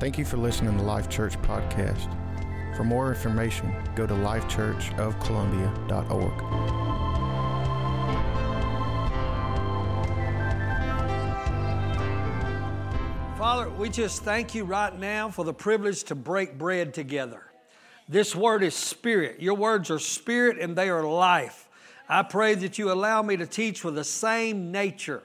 Thank you for listening to Life Church Podcast. For more information, go to lifechurchofcolumbia.org. Father, we just thank you right now for the privilege to break bread together. This word is spirit. Your words are spirit and they are life. I pray that you allow me to teach with the same nature,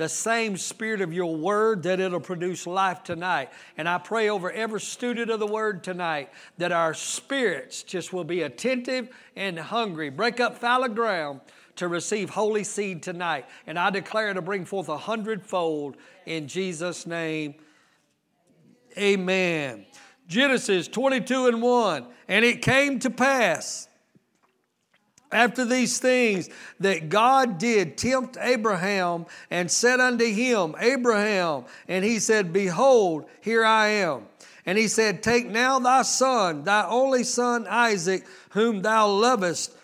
the same spirit of your word, that it'll produce life tonight. And I pray over every student of the word tonight that our spirits just will be attentive and hungry. Break up fallow ground to receive holy seed tonight. And I declare to bring forth a hundredfold in Jesus' name. Amen. Genesis 22 and 1. And it came to pass after these things that God did tempt Abraham and said unto him, Abraham, and he said, Behold, here I am. And he said, Take now thy son, thy only son Isaac, whom thou lovest,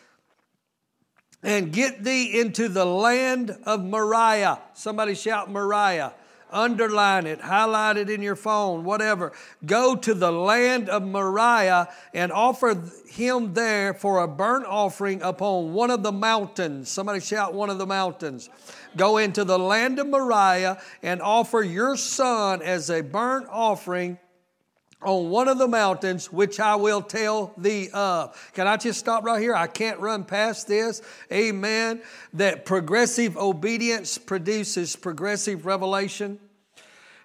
and get thee into the land of Moriah. Somebody shout Moriah. Underline it, highlight it in your phone, whatever. Go to the land of Moriah and offer him there for a burnt offering upon one of the mountains. Somebody shout one of the mountains. Go into the land of Moriah and offer your son as a burnt offering on one of the mountains which I will tell thee of. Can I just stop right here? I can't run past this. Amen. That progressive obedience produces progressive revelation.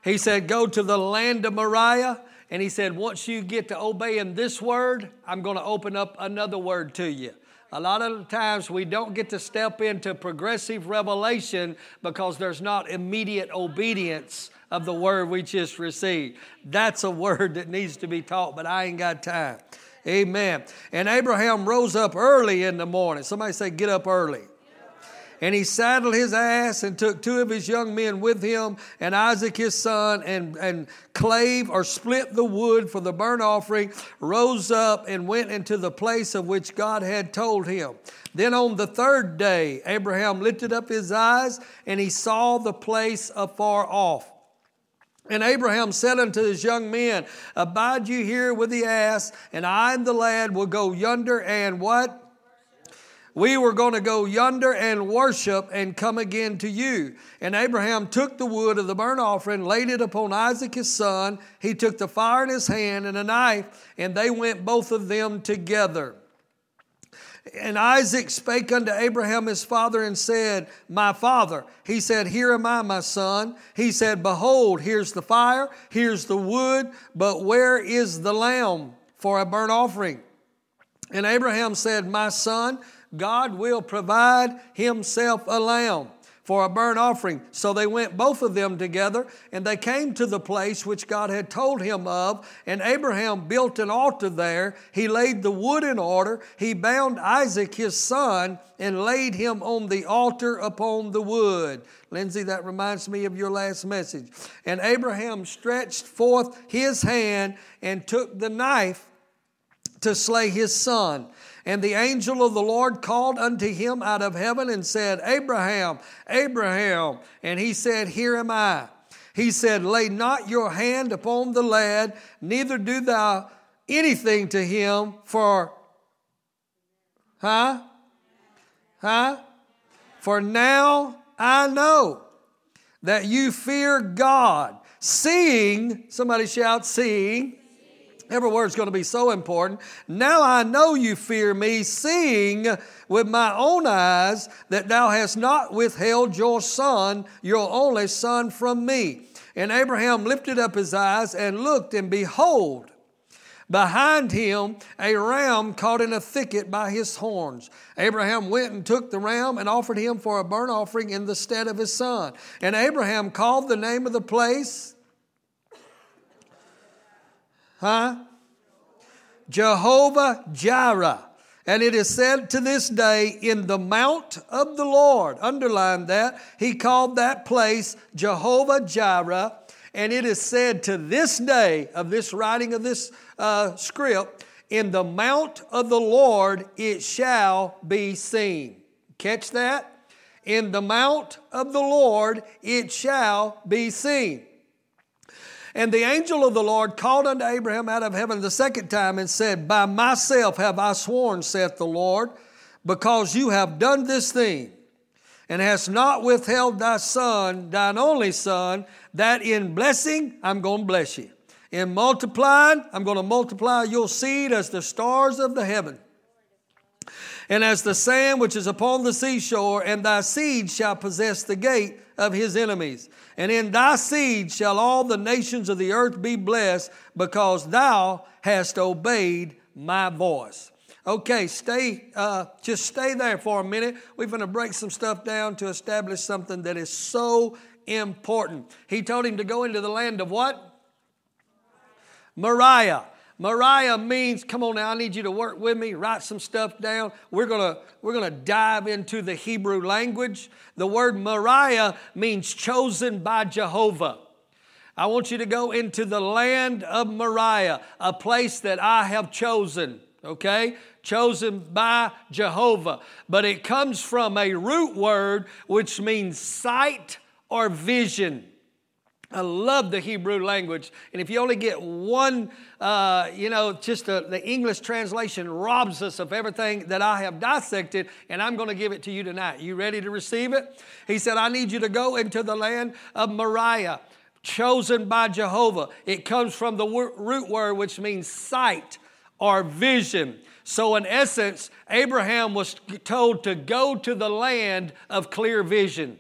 He said, Go to the land of Moriah. And he said, Once you get to obeying this word, I'm going to open up another word to you. A lot of times we don't get to step into progressive revelation because there's not immediate obedience of the word we just received. That's a word that needs to be taught, but I ain't got time. Amen. And Abraham rose up early in the morning. Somebody say, get up early. And he saddled his ass and took two of his young men with him and Isaac his son and, and clave or split the wood for the burnt offering, rose up and went into the place of which God had told him. Then on the third day, Abraham lifted up his eyes and he saw the place afar off. And Abraham said unto his young men, Abide you here with the ass, and I and the lad will go yonder and what? We were going to go yonder and worship and come again to you. And Abraham took the wood of the burnt offering, laid it upon Isaac his son. He took the fire in his hand and a knife, and they went both of them together. And Isaac spake unto Abraham his father and said, My father. He said, Here am I, my son. He said, Behold, here's the fire, here's the wood, but where is the lamb for a burnt offering? And Abraham said, My son, God will provide himself a lamb for a burnt offering. So they went both of them together, and they came to the place which God had told him of. And Abraham built an altar there. He laid the wood in order. He bound Isaac his son and laid him on the altar upon the wood. Lindsay, that reminds me of your last message. And Abraham stretched forth his hand and took the knife to slay his son. And the angel of the Lord called unto him out of heaven and said, Abraham, Abraham. And he said, Here am I. He said, Lay not your hand upon the lad, neither do thou anything to him, for, huh? Huh? For now I know that you fear God, seeing, somebody shout, seeing Every word's going to be so important. Now I know you fear me, seeing with my own eyes that thou hast not withheld your son, your only son, from me. And Abraham lifted up his eyes and looked, and behold, behind him a ram caught in a thicket by his horns. Abraham went and took the ram and offered him for a burnt offering in the stead of his son. And Abraham called the name of the place Huh? Jehovah Jireh. And it is said to this day, in the mount of the Lord, underline that, he called that place Jehovah Jireh. And it is said to this day of this writing of this uh, script, in the mount of the Lord it shall be seen. Catch that? In the mount of the Lord it shall be seen. And the angel of the Lord called unto Abraham out of heaven the second time and said, By myself have I sworn, saith the Lord, because you have done this thing, and hast not withheld thy son, thine only son, that in blessing I'm going to bless you. In multiplying, I'm going to multiply your seed as the stars of the heaven and as the sand which is upon the seashore, and thy seed shall possess the gate of his enemies. And in thy seed shall all the nations of the earth be blessed, because thou hast obeyed my voice. Okay, stay, uh, just stay there for a minute. We're going to break some stuff down to establish something that is so important. He told him to go into the land of what? Moriah. Moriah means, come on now, I need you to work with me, write some stuff down. We're gonna, we're gonna dive into the Hebrew language. The word Moriah means chosen by Jehovah. I want you to go into the land of Moriah, a place that I have chosen, okay? Chosen by Jehovah. But it comes from a root word which means sight or vision. I love the Hebrew language. And if you only get one, uh, you know, just a, the English translation robs us of everything that I have dissected, and I'm going to give it to you tonight. You ready to receive it? He said, I need you to go into the land of Moriah, chosen by Jehovah. It comes from the root word, which means sight or vision. So, in essence, Abraham was told to go to the land of clear vision.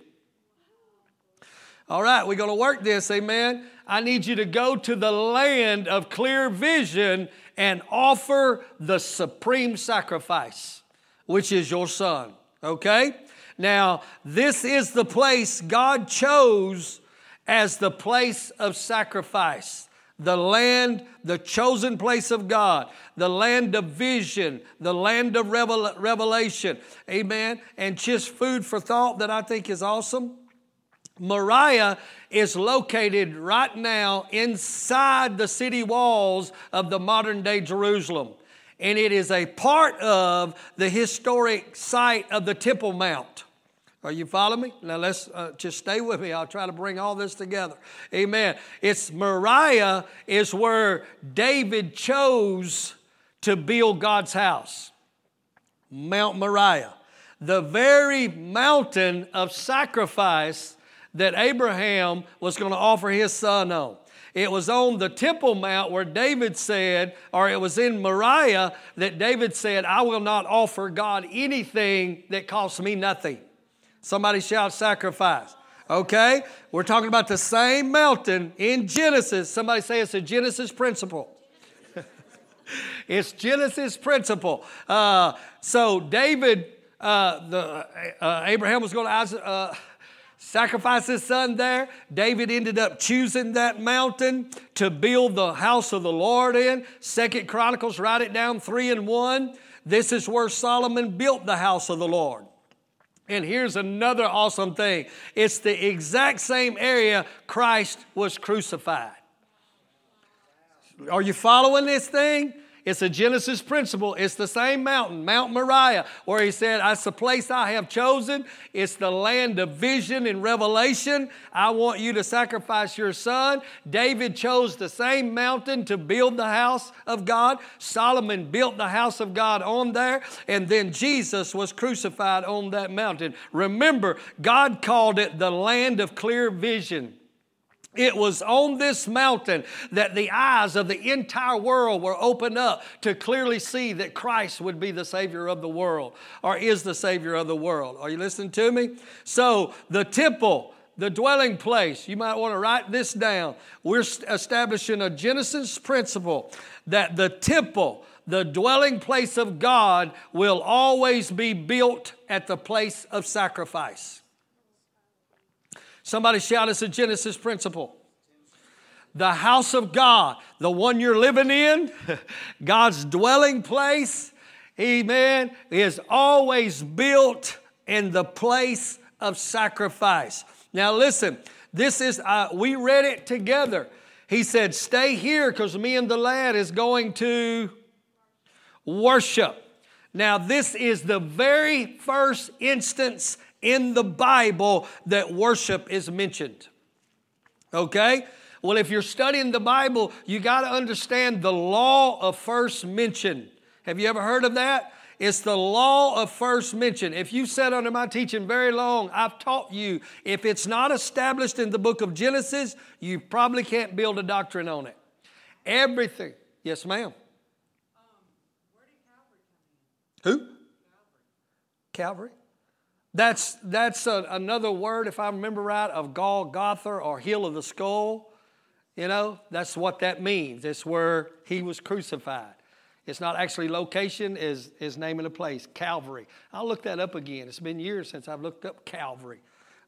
All right, we're going to work this, amen. I need you to go to the land of clear vision and offer the supreme sacrifice, which is your son, okay? Now, this is the place God chose as the place of sacrifice. The land, the chosen place of God, the land of vision, the land of revel- revelation. Amen. And just food for thought that I think is awesome. Moriah is located right now inside the city walls of the modern day Jerusalem. And it is a part of the historic site of the Temple Mount. Are you following me? Now let's uh, just stay with me. I'll try to bring all this together. Amen. It's Moriah is where David chose to build God's house. Mount Moriah. The very mountain of sacrifice that Abraham was going to offer his son on. It was on the Temple Mount where David said, or it was in Moriah that David said, I will not offer God anything that costs me nothing. Somebody shout sacrifice. Okay? We're talking about the same mountain in Genesis. Somebody say it's a Genesis principle. it's Genesis principle. Uh, so David, uh, the, uh, Abraham was going to uh, sacrifice his son there. David ended up choosing that mountain to build the house of the Lord in. Second Chronicles, write it down, 3 and 1. This is where Solomon built the house of the Lord. And here's another awesome thing it's the exact same area Christ was crucified. Are you following this thing? It's a Genesis principle. It's the same mountain, Mount Moriah, where he said, That's the place I have chosen. It's the land of vision and revelation. I want you to sacrifice your son. David chose the same mountain to build the house of God. Solomon built the house of God on there. And then Jesus was crucified on that mountain. Remember, God called it the land of clear vision. It was on this mountain that the eyes of the entire world were opened up to clearly see that Christ would be the Savior of the world or is the Savior of the world. Are you listening to me? So, the temple, the dwelling place, you might want to write this down. We're establishing a Genesis principle that the temple, the dwelling place of God, will always be built at the place of sacrifice. Somebody shout, it's a Genesis principle. The house of God, the one you're living in, God's dwelling place, amen, is always built in the place of sacrifice. Now, listen, this is, uh, we read it together. He said, Stay here because me and the lad is going to worship. Now, this is the very first instance in the Bible that worship is mentioned. Okay? Well, if you're studying the Bible, you got to understand the law of first mention. Have you ever heard of that? It's the law of first mention. If you sat under my teaching very long, I've taught you if it's not established in the book of Genesis, you probably can't build a doctrine on it. Everything. Yes, ma'am. Who? Calvary. That's, that's a, another word, if I remember right, of Golgotha or heel of the skull. You know, that's what that means. It's where he was crucified. It's not actually location, is, is name of the place, Calvary. I'll look that up again. It's been years since I've looked up Calvary.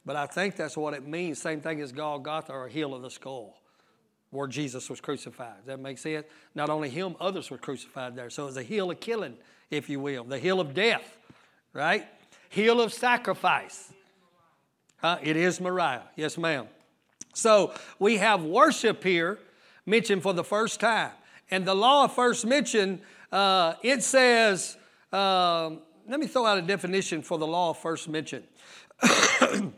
But I think that's what it means. Same thing as Golgotha or heel of the skull, where Jesus was crucified. Does that make sense? Not only him, others were crucified there. So it's a hill of killing, if you will, the hill of death, right? Hill of sacrifice. It is Moriah. Yes, ma'am. So we have worship here mentioned for the first time. And the law first mention, uh, it says, uh, let me throw out a definition for the law first mention. the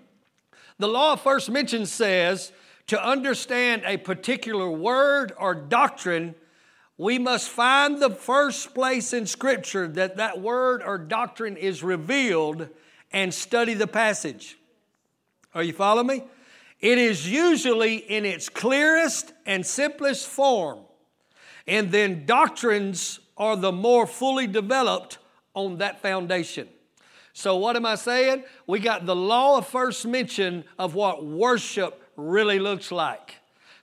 law first mention says to understand a particular word or doctrine, we must find the first place in Scripture that that word or doctrine is revealed and study the passage. Are you following me? It is usually in its clearest and simplest form. And then doctrines are the more fully developed on that foundation. So, what am I saying? We got the law of first mention of what worship really looks like.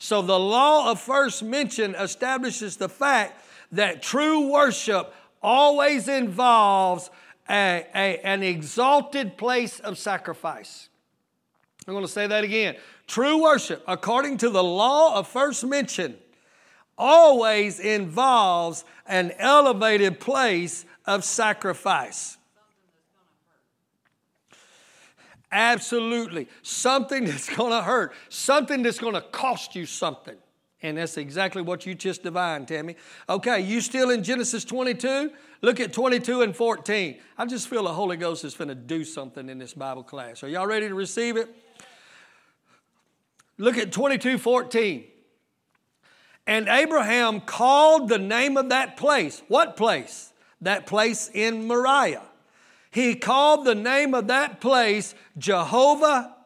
So, the law of first mention establishes the fact that true worship always involves a, a, an exalted place of sacrifice. I'm going to say that again. True worship, according to the law of first mention, always involves an elevated place of sacrifice. Absolutely. Something that's going to hurt, something that's going to cost you something. And that's exactly what you just divined, Tammy. Okay, you still in Genesis 22? Look at 22 and 14. I just feel the Holy Ghost is going to do something in this Bible class. Are y'all ready to receive it? Look at 22 14. And Abraham called the name of that place. What place? That place in Moriah. He called the name of that place Jehovah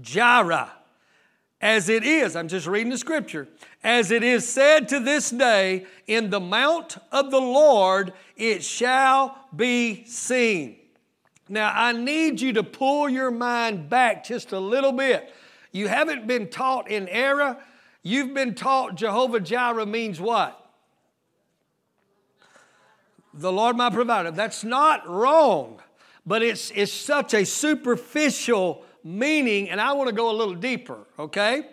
Jireh. As it is, I'm just reading the scripture, as it is said to this day, in the mount of the Lord it shall be seen. Now, I need you to pull your mind back just a little bit. You haven't been taught in error You've been taught Jehovah Jireh means what? The Lord my provider. That's not wrong, but it's, it's such a superficial meaning, and I want to go a little deeper, okay?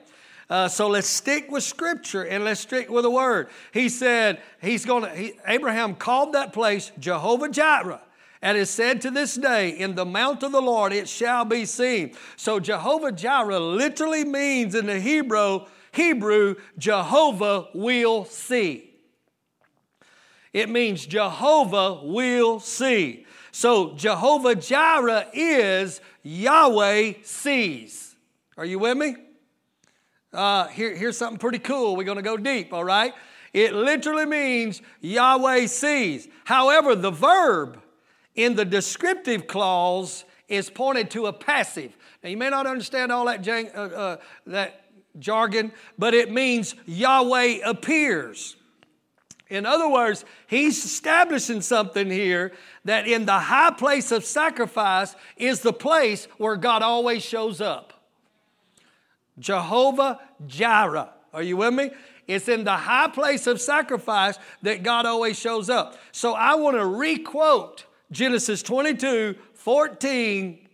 Uh, so let's stick with Scripture and let's stick with the Word. He said, He's going to, Abraham called that place Jehovah Jireh. And it said to this day, in the mount of the Lord it shall be seen. So Jehovah Jireh literally means in the Hebrew, Hebrew, Jehovah will see. It means Jehovah will see. So Jehovah Jireh is Yahweh sees. Are you with me? Uh, here, here's something pretty cool. We're going to go deep, all right? It literally means Yahweh sees. However, the verb in the descriptive clause is pointed to a passive. Now, you may not understand all that, uh, uh, that jargon, but it means Yahweh appears. In other words, he's establishing something here that in the high place of sacrifice is the place where God always shows up. Jehovah Jireh. Are you with me? It's in the high place of sacrifice that God always shows up. So I want to requote Genesis 22 14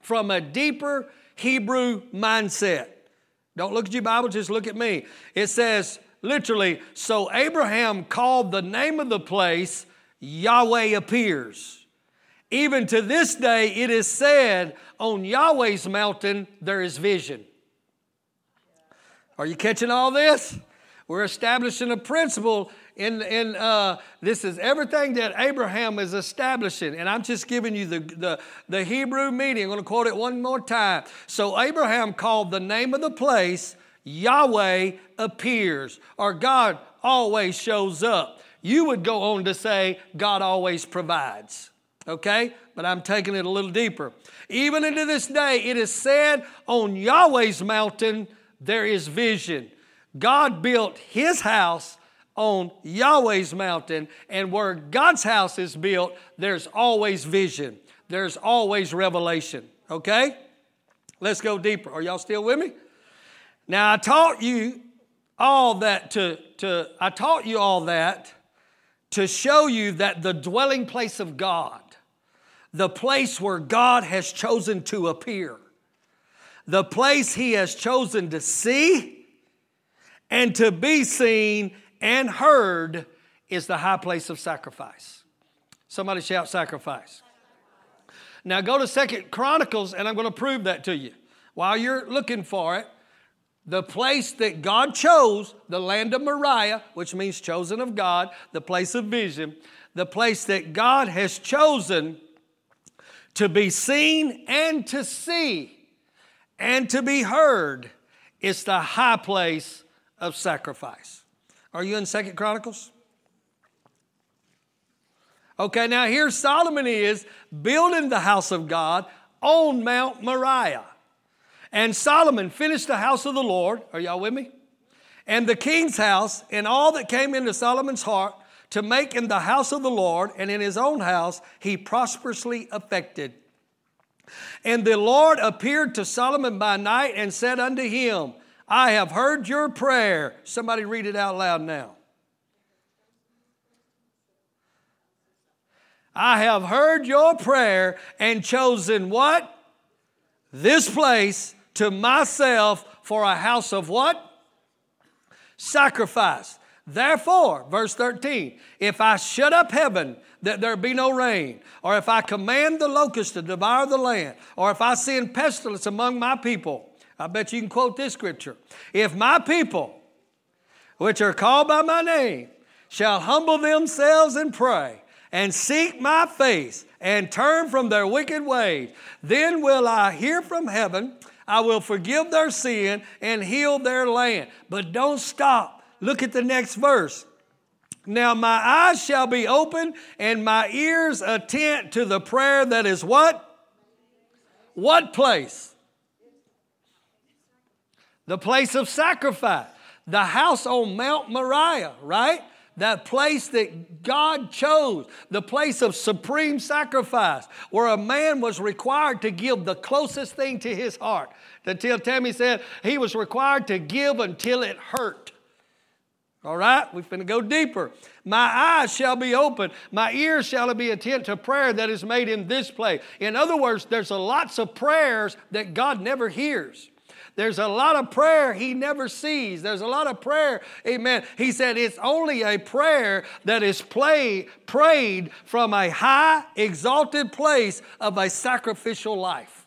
from a deeper Hebrew mindset. Don't look at your Bible, just look at me. It says literally, so Abraham called the name of the place Yahweh appears. Even to this day, it is said, on Yahweh's mountain, there is vision. Are you catching all this? We're establishing a principle in, in uh, this is everything that Abraham is establishing. And I'm just giving you the, the, the Hebrew meaning. I'm going to quote it one more time. So Abraham called the name of the place Yahweh appears or God always shows up. You would go on to say God always provides. Okay? But I'm taking it a little deeper. Even into this day, it is said on Yahweh's mountain, there is vision. God built his house on Yahweh's mountain, and where God's house is built, there's always vision, there's always revelation. Okay? Let's go deeper. Are y'all still with me? Now, I taught you all that to, to I taught you all that to show you that the dwelling place of God, the place where God has chosen to appear, the place He has chosen to see and to be seen and heard is the high place of sacrifice. Somebody shout sacrifice. Now go to Second Chronicles and I'm going to prove that to you. While you're looking for it, the place that God chose, the land of Moriah, which means chosen of God, the place of vision, the place that God has chosen to be seen and to see and to be heard is the high place of sacrifice. Are you in Second Chronicles? Okay, now here Solomon is building the house of God on Mount Moriah. And Solomon finished the house of the Lord. Are y'all with me? And the king's house, and all that came into Solomon's heart to make in the house of the Lord and in his own house, he prosperously effected. And the Lord appeared to Solomon by night and said unto him, I have heard your prayer. Somebody read it out loud now. I have heard your prayer and chosen what? This place to myself for a house of what? Sacrifice. Therefore, verse 13, if I shut up heaven that there be no rain, or if I command the locust to devour the land, or if I send pestilence among my people, I bet you can quote this scripture. If my people, which are called by my name, shall humble themselves and pray, and seek my face, and turn from their wicked ways, then will I hear from heaven, I will forgive their sin, and heal their land. But don't stop. Look at the next verse. Now my eyes shall be open, and my ears attent to the prayer that is what? What place? the place of sacrifice, the house on Mount Moriah, right? That place that God chose, the place of supreme sacrifice, where a man was required to give the closest thing to his heart. Until Tammy said he was required to give until it hurt. All right, we're going to go deeper. My eyes shall be open, my ears shall be attent to prayer that is made in this place. In other words, there's a lots of prayers that God never hears. There's a lot of prayer he never sees. There's a lot of prayer, amen. He said it's only a prayer that is play, prayed from a high, exalted place of a sacrificial life.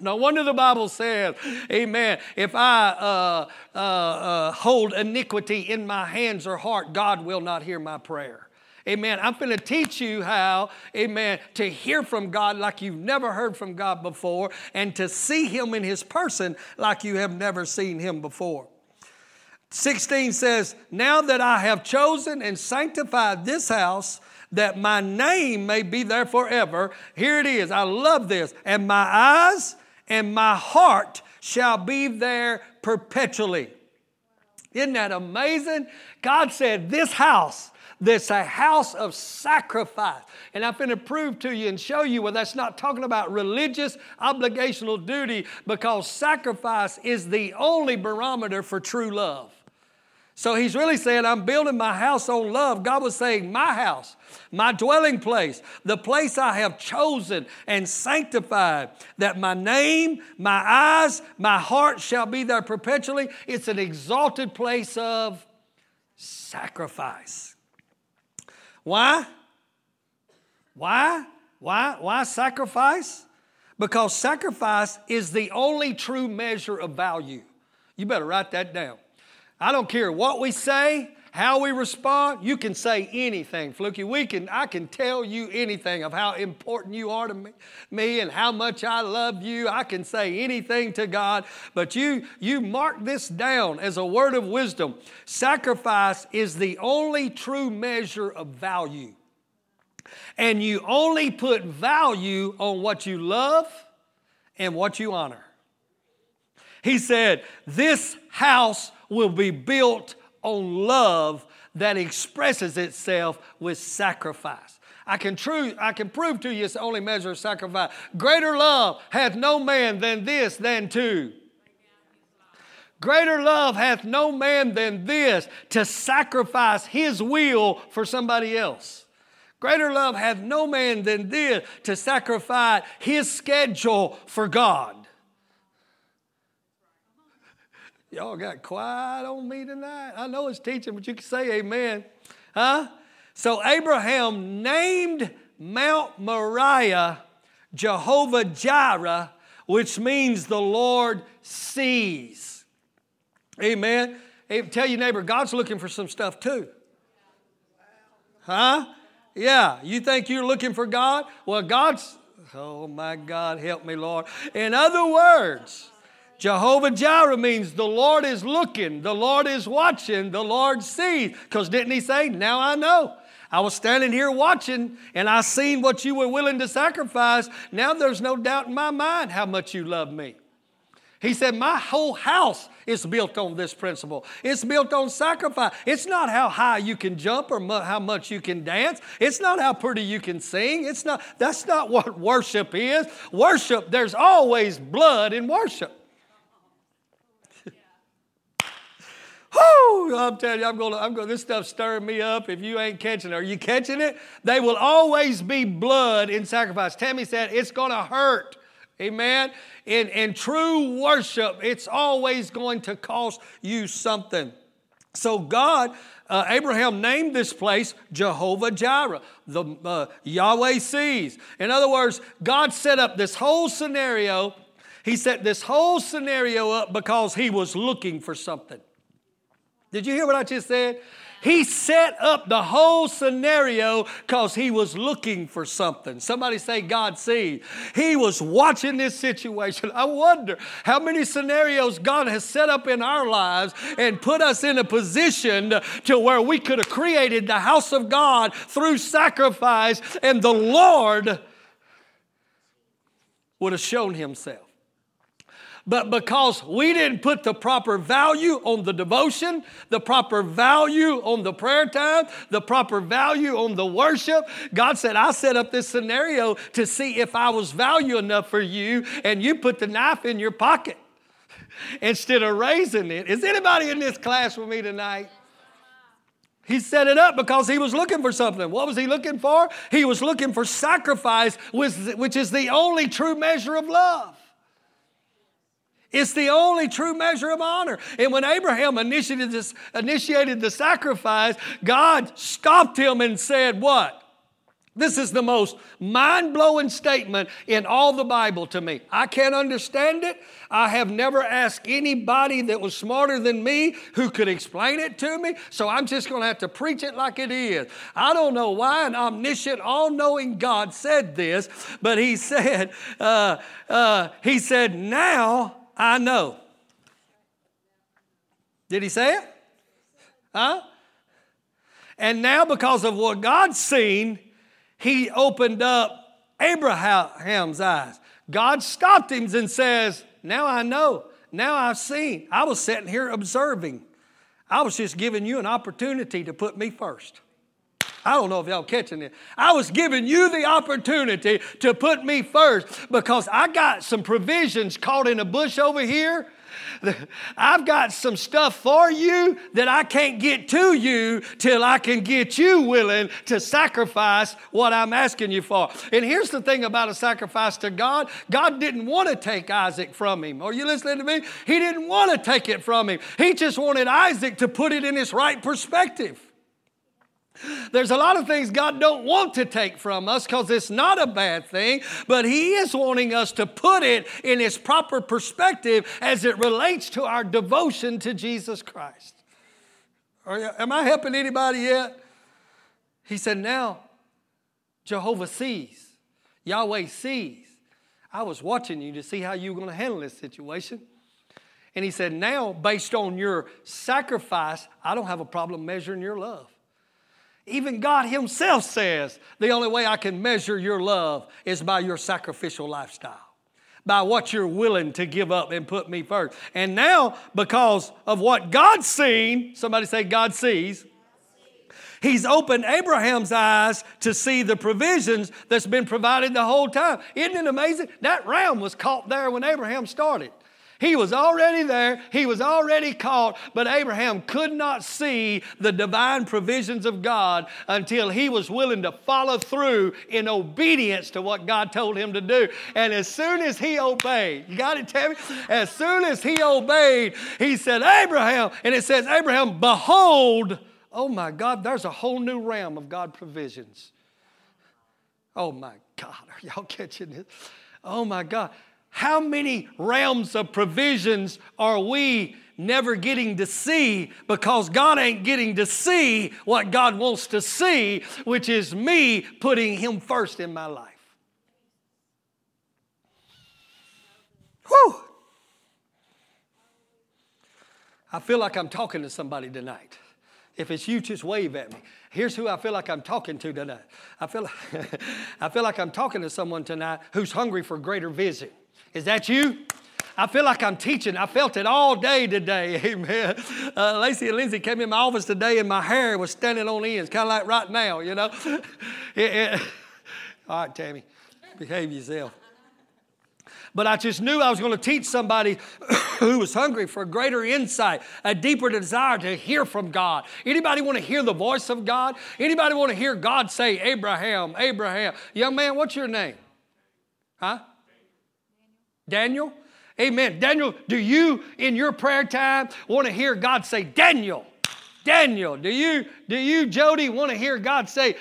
No wonder the Bible says, Amen. If I uh, uh, uh, hold iniquity in my hands or heart, God will not hear my prayer. Amen. I'm going to teach you how, amen, to hear from God like you've never heard from God before and to see Him in His person like you have never seen Him before. 16 says, Now that I have chosen and sanctified this house, that my name may be there forever. Here it is. I love this. And my eyes and my heart shall be there perpetually. Isn't that amazing? God said, This house that's a house of sacrifice. And I'm going to prove to you and show you where that's not talking about religious obligational duty because sacrifice is the only barometer for true love. So he's really saying, I'm building my house on love. God was saying, My house, my dwelling place, the place I have chosen and sanctified, that my name, my eyes, my heart shall be there perpetually. It's an exalted place of sacrifice. Why? Why? Why? Why sacrifice? Because sacrifice is the only true measure of value. You better write that down. I don't care what we say, how we respond, you can say anything, Fluky. We can, I can tell you anything of how important you are to me, me and how much I love you. I can say anything to God, but you, you mark this down as a word of wisdom. Sacrifice is the only true measure of value. And you only put value on what you love and what you honor. He said, This house will be built on love that expresses itself with sacrifice. I can, true, I can prove to you it's the only measure of sacrifice. Greater love hath no man than this than to. Greater love hath no man than this to sacrifice his will for somebody else. Greater love hath no man than this to sacrifice his schedule for God. Y'all got quiet on me tonight. I know it's teaching, but you can say amen. Huh? So Abraham named Mount Moriah Jehovah Jireh, which means the Lord sees. Amen. Tell your neighbor, God's looking for some stuff too. Huh? Yeah, you think you're looking for God? Well, God's, oh my God, help me, Lord. In other words, Jehovah Jireh means the Lord is looking, the Lord is watching, the Lord sees. Because didn't he say, Now I know? I was standing here watching and I seen what you were willing to sacrifice. Now there's no doubt in my mind how much you love me. He said, My whole house is built on this principle. It's built on sacrifice. It's not how high you can jump or mu- how much you can dance. It's not how pretty you can sing. It's not, that's not what worship is. Worship, there's always blood in worship. Whoo! I'm telling you, I'm going. I'm going. This stuff stirring me up. If you ain't catching it, are you catching it? They will always be blood in sacrifice. Tammy said it's going to hurt. Amen. In in true worship, it's always going to cost you something. So God, uh, Abraham named this place Jehovah Jireh, the uh, Yahweh sees. In other words, God set up this whole scenario. He set this whole scenario up because he was looking for something. Did you hear what I just said? He set up the whole scenario because he was looking for something. Somebody say, God sees. He was watching this situation. I wonder how many scenarios God has set up in our lives and put us in a position to where we could have created the house of God through sacrifice, and the Lord would have shown himself. But because we didn't put the proper value on the devotion, the proper value on the prayer time, the proper value on the worship, God said, I set up this scenario to see if I was value enough for you, and you put the knife in your pocket instead of raising it. Is anybody in this class with me tonight? He set it up because he was looking for something. What was he looking for? He was looking for sacrifice, which is the only true measure of love. It's the only true measure of honor. And when Abraham initiated, this, initiated the sacrifice, God stopped him and said, What? This is the most mind blowing statement in all the Bible to me. I can't understand it. I have never asked anybody that was smarter than me who could explain it to me, so I'm just going to have to preach it like it is. I don't know why an omniscient, all knowing God said this, but He said, uh, uh, He said, Now I know. Did he say it? Huh? And now, because of what God's seen, he opened up Abraham's eyes. God stopped him and says, Now I know. Now I've seen. I was sitting here observing. I was just giving you an opportunity to put me first. I don't know if y'all catching it. I was giving you the opportunity to put me first because I got some provisions caught in a bush over here. I've got some stuff for you that I can't get to you till I can get you willing to sacrifice what I'm asking you for. And here's the thing about a sacrifice to God God didn't want to take Isaac from him. Are you listening to me? He didn't want to take it from him, He just wanted Isaac to put it in his right perspective. There's a lot of things God don't want to take from us because it's not a bad thing, but He is wanting us to put it in its proper perspective as it relates to our devotion to Jesus Christ. Are, am I helping anybody yet? He said, Now Jehovah sees, Yahweh sees. I was watching you to see how you were going to handle this situation. And he said, Now, based on your sacrifice, I don't have a problem measuring your love. Even God Himself says the only way I can measure your love is by your sacrificial lifestyle, by what you're willing to give up and put me first. And now, because of what God's seen, somebody say, God sees. He's opened Abraham's eyes to see the provisions that's been provided the whole time. Isn't it amazing? That ram was caught there when Abraham started. He was already there, he was already caught, but Abraham could not see the divine provisions of God until he was willing to follow through in obedience to what God told him to do. And as soon as he obeyed, you got it, Tammy? As soon as he obeyed, he said, Abraham, and it says, Abraham, behold, oh my God, there's a whole new realm of God provisions. Oh my God, are y'all catching this? Oh my God. How many realms of provisions are we never getting to see because God ain't getting to see what God wants to see, which is me putting Him first in my life? Whew. I feel like I'm talking to somebody tonight. If it's you, just wave at me. Here's who I feel like I'm talking to tonight. I feel, I feel like I'm talking to someone tonight who's hungry for greater vision. Is that you? I feel like I'm teaching. I felt it all day today. Amen. Uh, Lacey and Lindsay came in my office today and my hair was standing on ends, kind of like right now, you know. it, it, all right, Tammy, behave yourself. But I just knew I was going to teach somebody who was hungry for greater insight, a deeper desire to hear from God. Anybody want to hear the voice of God? Anybody want to hear God say, Abraham, Abraham? Young man, what's your name? Huh? Daniel? Amen. Daniel, do you in your prayer time want to hear God say, Daniel? Daniel, do you, do you, Jody, want to hear God say,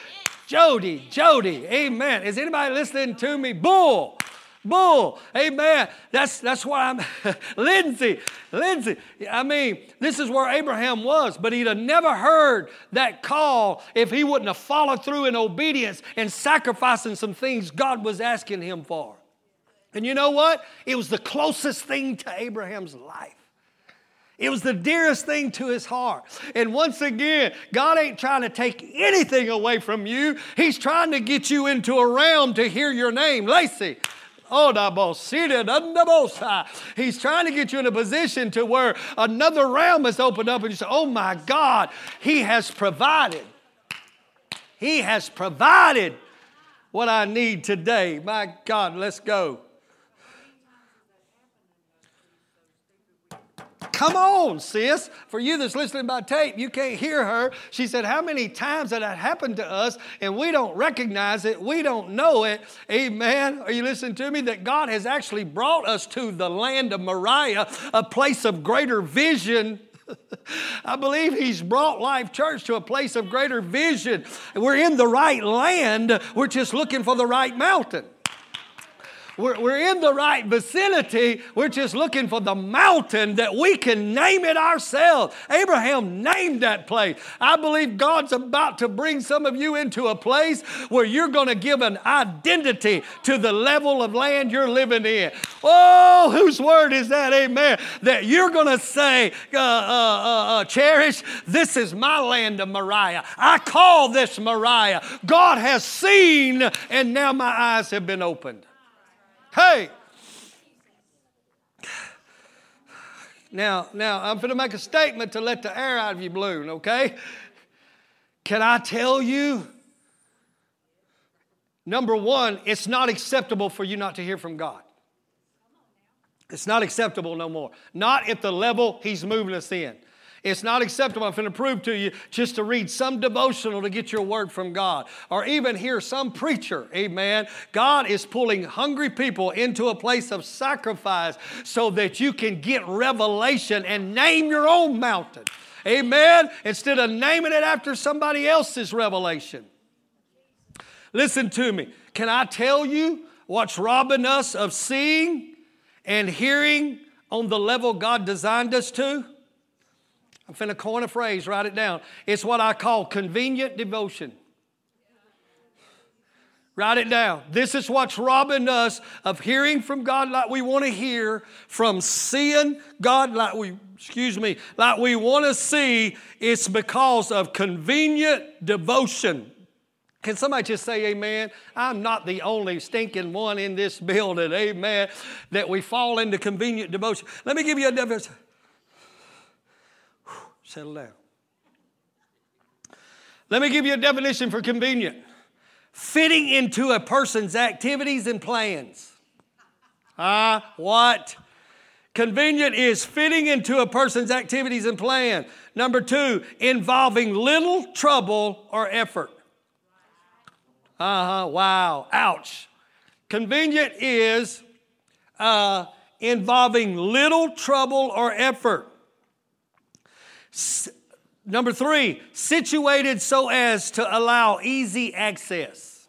Jody, Jody, amen. Is anybody listening to me? Bull, bull, amen. That's that's why I'm Lindsay, Lindsay. I mean, this is where Abraham was, but he'd have never heard that call if he wouldn't have followed through in obedience and sacrificing some things God was asking him for. And you know what? It was the closest thing to Abraham's life. It was the dearest thing to his heart. And once again, God ain't trying to take anything away from you. He's trying to get you into a realm to hear your name. Lacey. Oh. He's trying to get you in a position to where another realm has opened up and you say, Oh my God, He has provided. He has provided what I need today. My God, let's go. Come on, sis. For you that's listening by tape, you can't hear her. She said, How many times that that happened to us and we don't recognize it? We don't know it. Amen. Are you listening to me? That God has actually brought us to the land of Moriah, a place of greater vision. I believe He's brought Life Church to a place of greater vision. We're in the right land, we're just looking for the right mountain. We're, we're in the right vicinity. We're just looking for the mountain that we can name it ourselves. Abraham named that place. I believe God's about to bring some of you into a place where you're going to give an identity to the level of land you're living in. Oh, whose word is that? Amen. That you're going to say, uh, uh, uh, uh, cherish, this is my land of Moriah. I call this Moriah. God has seen, and now my eyes have been opened. Hey! Now, now I'm going to make a statement to let the air out of your balloon, okay? Can I tell you? Number one, it's not acceptable for you not to hear from God. It's not acceptable no more. Not at the level He's moving us in. It's not acceptable. I'm going to prove to you just to read some devotional to get your word from God or even hear some preacher. Amen. God is pulling hungry people into a place of sacrifice so that you can get revelation and name your own mountain. Amen. Instead of naming it after somebody else's revelation. Listen to me. Can I tell you what's robbing us of seeing and hearing on the level God designed us to? I'm finna coin a phrase, write it down. It's what I call convenient devotion. Write it down. This is what's robbing us of hearing from God like we want to hear, from seeing God like we, excuse me, like we want to see. It's because of convenient devotion. Can somebody just say amen? I'm not the only stinking one in this building, amen, that we fall into convenient devotion. Let me give you a definition. Settle down. Let me give you a definition for convenient fitting into a person's activities and plans. Ah, uh, what? Convenient is fitting into a person's activities and plan. Number two, involving little trouble or effort. Uh huh, wow, ouch. Convenient is uh, involving little trouble or effort. Number three, situated so as to allow easy access.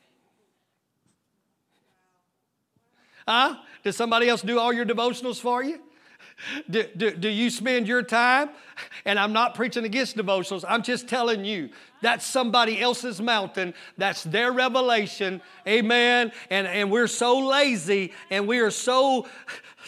Huh? Does somebody else do all your devotionals for you? Do, do, do, you spend your time? And I'm not preaching against devotionals. I'm just telling you that's somebody else's mountain. That's their revelation. Amen. And, and we're so lazy and we are so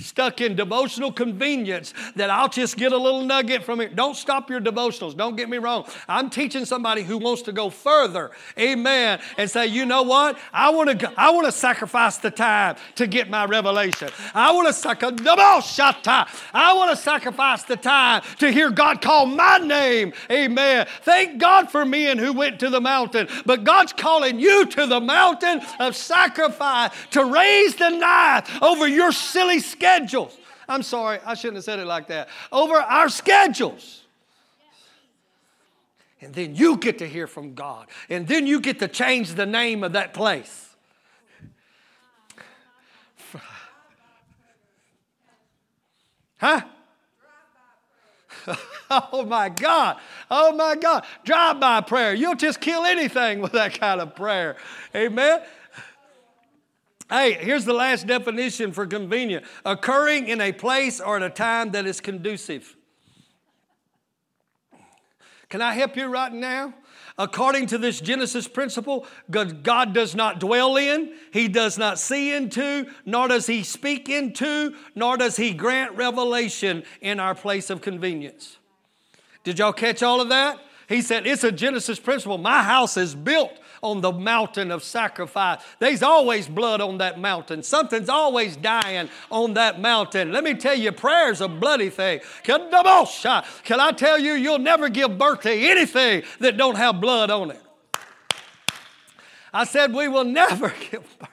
stuck in devotional convenience that I'll just get a little nugget from it. Don't stop your devotionals. Don't get me wrong. I'm teaching somebody who wants to go further. Amen. And say, you know what? I want to I want to sacrifice the time to get my revelation. I want to sacrifice I want to sacrifice the time to hear God call my name. Amen. Thank God for men who went to the mountain. But God's calling you to the mountain of sacrifice to raise the knife over your silly schedules. I'm sorry, I shouldn't have said it like that. Over our schedules. And then you get to hear from God. And then you get to change the name of that place. Huh? oh my God. Oh my God. Drive by prayer. You'll just kill anything with that kind of prayer. Amen. Hey, here's the last definition for convenient occurring in a place or at a time that is conducive. Can I help you right now? According to this Genesis principle, God does not dwell in, He does not see into, nor does He speak into, nor does He grant revelation in our place of convenience. Did y'all catch all of that? He said, It's a Genesis principle. My house is built on the mountain of sacrifice. There's always blood on that mountain. Something's always dying on that mountain. Let me tell you, prayer's a bloody thing. Can I tell you, you'll never give birth to anything that don't have blood on it. I said, we will never give birth.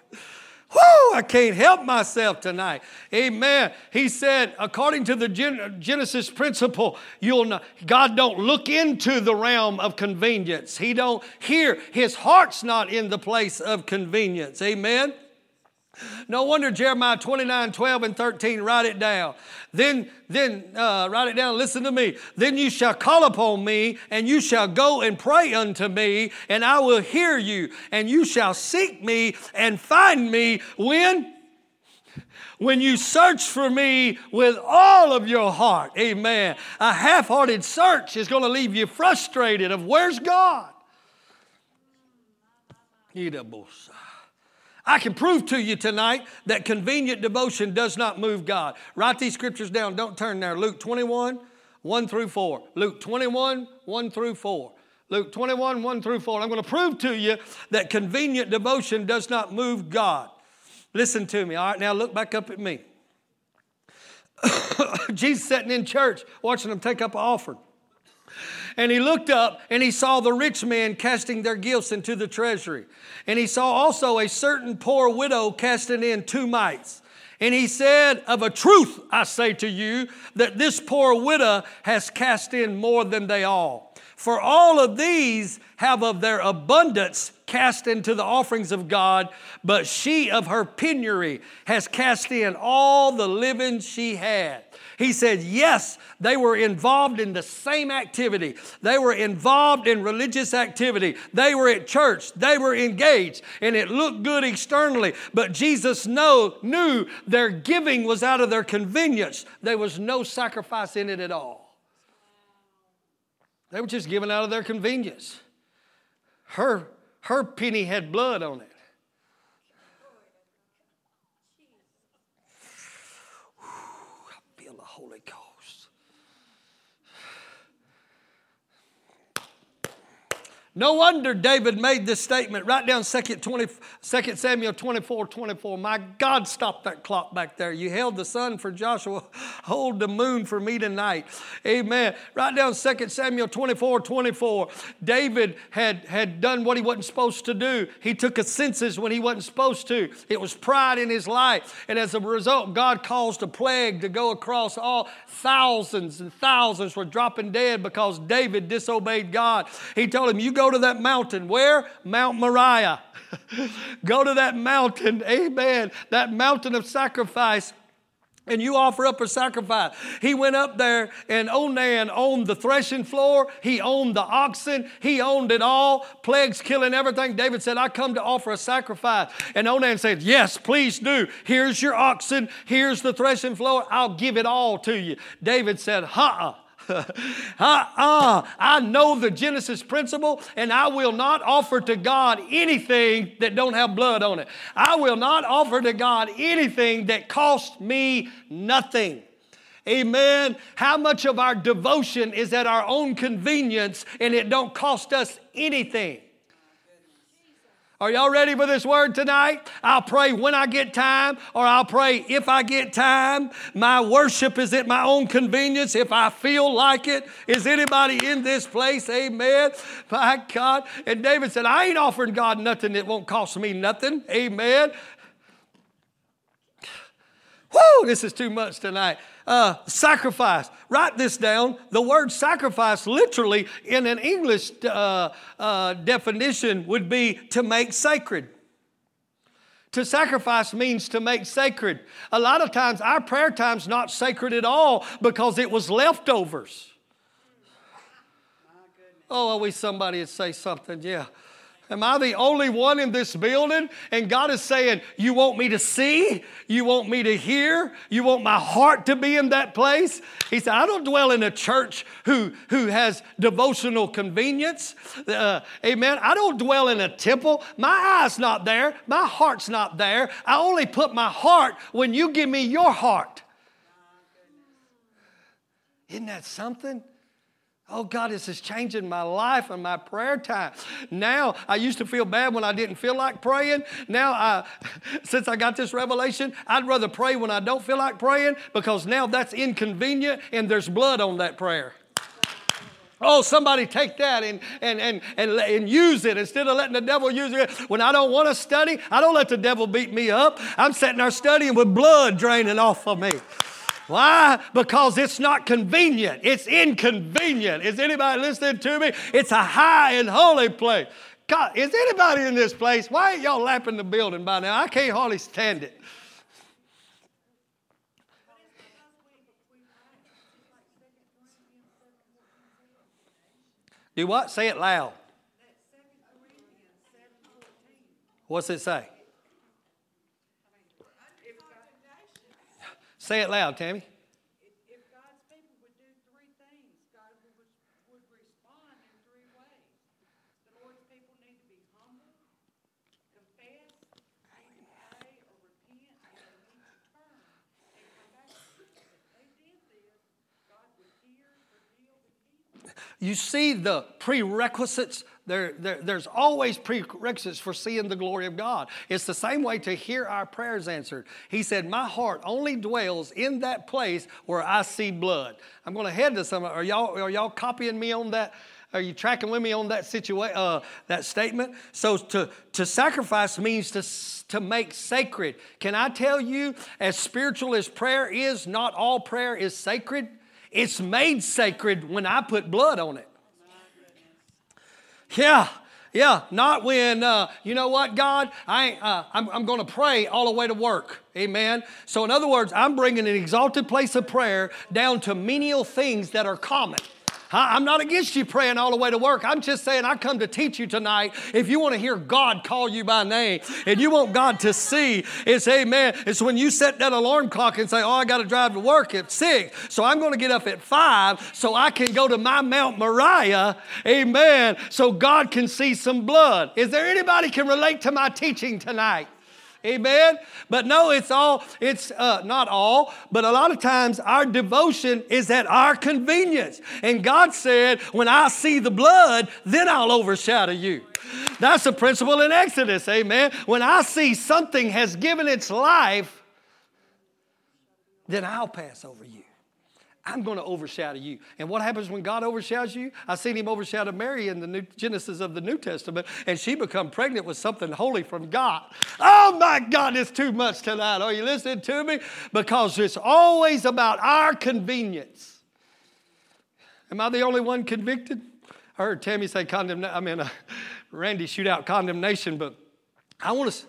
Whoo, I can't help myself tonight. Amen. He said, according to the Genesis principle, you'll not, God don't look into the realm of convenience. He don't hear. His heart's not in the place of convenience. Amen. No wonder Jeremiah 29, 12, and 13, write it down. Then, then uh, write it down, listen to me. Then you shall call upon me, and you shall go and pray unto me, and I will hear you, and you shall seek me and find me when? When you search for me with all of your heart. Amen. A half hearted search is going to leave you frustrated of where's God? I can prove to you tonight that convenient devotion does not move God. Write these scriptures down. Don't turn there. Luke 21, 1 through 4. Luke 21, 1 through 4. Luke 21, 1 through 4. I'm going to prove to you that convenient devotion does not move God. Listen to me. All right, now look back up at me. Jesus sitting in church watching them take up an offering. And he looked up and he saw the rich men casting their gifts into the treasury. And he saw also a certain poor widow casting in two mites. And he said, Of a truth, I say to you, that this poor widow has cast in more than they all. For all of these have of their abundance cast into the offerings of God, but she of her penury has cast in all the living she had. He said, yes, they were involved in the same activity. They were involved in religious activity. They were at church. They were engaged, and it looked good externally. But Jesus know, knew their giving was out of their convenience. There was no sacrifice in it at all. They were just giving out of their convenience. Her, her penny had blood on it. I feel the Holy Ghost. No wonder David made this statement. Write down 2, 20, 2 Samuel 24 24. My God, stop that clock back there. You held the sun for Joshua, hold the moon for me tonight. Amen. Write down 2 Samuel 24 24. David had, had done what he wasn't supposed to do. He took a census when he wasn't supposed to. It was pride in his life. And as a result, God caused a plague to go across all thousands and thousands were dropping dead because David disobeyed God. He told him, You go to that mountain. Where? Mount Moriah. go to that mountain. Amen. That mountain of sacrifice and you offer up a sacrifice. He went up there, and Onan owned the threshing floor. He owned the oxen. He owned it all. Plagues killing everything. David said, I come to offer a sacrifice. And Onan said, Yes, please do. Here's your oxen. Here's the threshing floor. I'll give it all to you. David said, Ha uh-uh. I know the Genesis principle, and I will not offer to God anything that don't have blood on it. I will not offer to God anything that costs me nothing. Amen. How much of our devotion is at our own convenience and it don't cost us anything? Are y'all ready for this word tonight? I'll pray when I get time, or I'll pray if I get time. My worship is at my own convenience if I feel like it. Is anybody in this place? Amen. My God. And David said, I ain't offering God nothing that won't cost me nothing. Amen. Whoo, this is too much tonight. Uh, sacrifice. Write this down. The word sacrifice, literally, in an English uh, uh, definition, would be to make sacred. To sacrifice means to make sacred. A lot of times, our prayer time's not sacred at all because it was leftovers. Oh, I wish somebody would say something. Yeah. Am I the only one in this building? And God is saying, You want me to see? You want me to hear? You want my heart to be in that place? He said, I don't dwell in a church who, who has devotional convenience. Uh, amen. I don't dwell in a temple. My eye's not there. My heart's not there. I only put my heart when you give me your heart. Isn't that something? Oh, God, this is changing my life and my prayer time. Now, I used to feel bad when I didn't feel like praying. Now, I, since I got this revelation, I'd rather pray when I don't feel like praying because now that's inconvenient and there's blood on that prayer. Oh, somebody take that and, and, and, and, and use it instead of letting the devil use it. When I don't want to study, I don't let the devil beat me up. I'm sitting there studying with blood draining off of me. Why? Because it's not convenient. It's inconvenient. Is anybody listening to me? It's a high and holy place. God, is anybody in this place? Why ain't y'all lapping the building by now? I can't hardly stand it. Do what? Say it loud. What's it say? Say it loud, Tammy. If, God's people would do three things, God would, would respond in three ways. The Lord's people need to be humble, confess, pray or repent, and they need to turn and come back. If they did this, God would hear, forgive, and. You see the prerequisites there, there, there's always prerequisites for seeing the glory of God. It's the same way to hear our prayers answered. He said, My heart only dwells in that place where I see blood. I'm going to head to some. Are y'all, are y'all copying me on that? Are you tracking with me on that situation, uh, that statement? So to, to sacrifice means to, to make sacred. Can I tell you, as spiritual as prayer is, not all prayer is sacred. It's made sacred when I put blood on it. Yeah, yeah, not when, uh, you know what, God, I, uh, I'm, I'm going to pray all the way to work. Amen. So, in other words, I'm bringing an exalted place of prayer down to menial things that are common. I- I'm not against you praying all the way to work. I'm just saying I come to teach you tonight. If you want to hear God call you by name and you want God to see, it's amen. It's when you set that alarm clock and say, Oh, I got to drive to work at six. So I'm going to get up at five so I can go to my Mount Moriah. Amen. So God can see some blood. Is there anybody can relate to my teaching tonight? Amen. But no, it's all, it's uh, not all, but a lot of times our devotion is at our convenience. And God said, when I see the blood, then I'll overshadow you. That's a principle in Exodus. Amen. When I see something has given its life, then I'll pass over you. I'm going to overshadow you. And what happens when God overshadows you? I seen him overshadow Mary in the New, Genesis of the New Testament, and she become pregnant with something holy from God. Oh my God, it's too much tonight. Are you listening to me? Because it's always about our convenience. Am I the only one convicted? I heard Tammy say condemnation. I mean, uh, Randy shoot out condemnation, but I want to.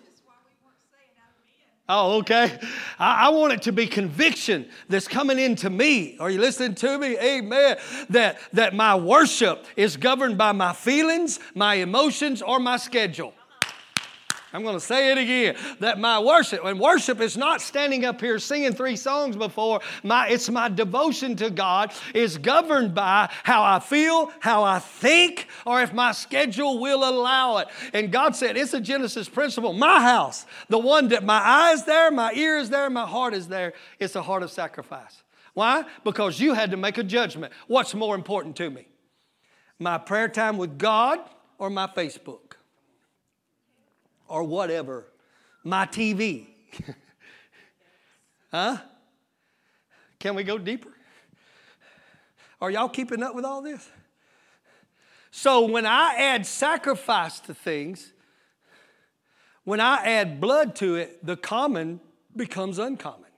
Oh, okay. I, I, want it to be conviction that's coming into me. Are you listening to me? Amen. That, that my worship is governed by my feelings, my emotions, or my schedule. I'm going to say it again that my worship, and worship is not standing up here singing three songs before, my, it's my devotion to God is governed by how I feel, how I think, or if my schedule will allow it. And God said, it's a Genesis principle. My house, the one that my eyes there, my ear is there, my heart is there, it's a heart of sacrifice. Why? Because you had to make a judgment. What's more important to me? My prayer time with God or my Facebook? Or whatever, my TV. huh? Can we go deeper? Are y'all keeping up with all this? So when I add sacrifice to things, when I add blood to it, the common becomes uncommon.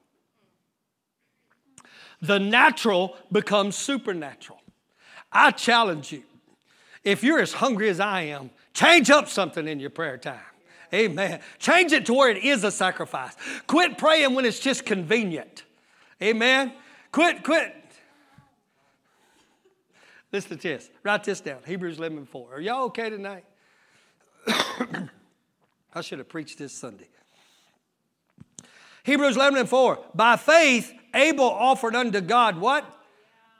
The natural becomes supernatural. I challenge you. If you're as hungry as I am, change up something in your prayer time. Amen. Change it to where it is a sacrifice. Quit praying when it's just convenient. Amen. Quit, quit. Listen to this. Write this down. Hebrews 11 and 4. Are y'all okay tonight? I should have preached this Sunday. Hebrews 11 and 4. By faith, Abel offered unto God what?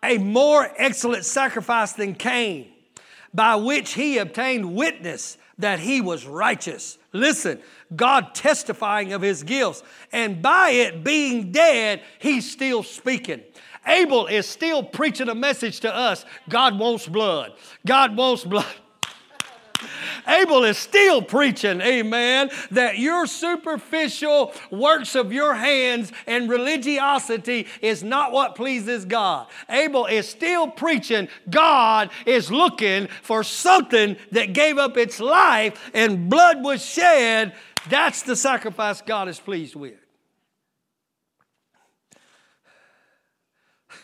A more excellent sacrifice than Cain, by which he obtained witness that he was righteous. Listen, God testifying of his gifts, and by it being dead, he's still speaking. Abel is still preaching a message to us God wants blood. God wants blood. Abel is still preaching, amen, that your superficial works of your hands and religiosity is not what pleases God. Abel is still preaching, God is looking for something that gave up its life and blood was shed. That's the sacrifice God is pleased with.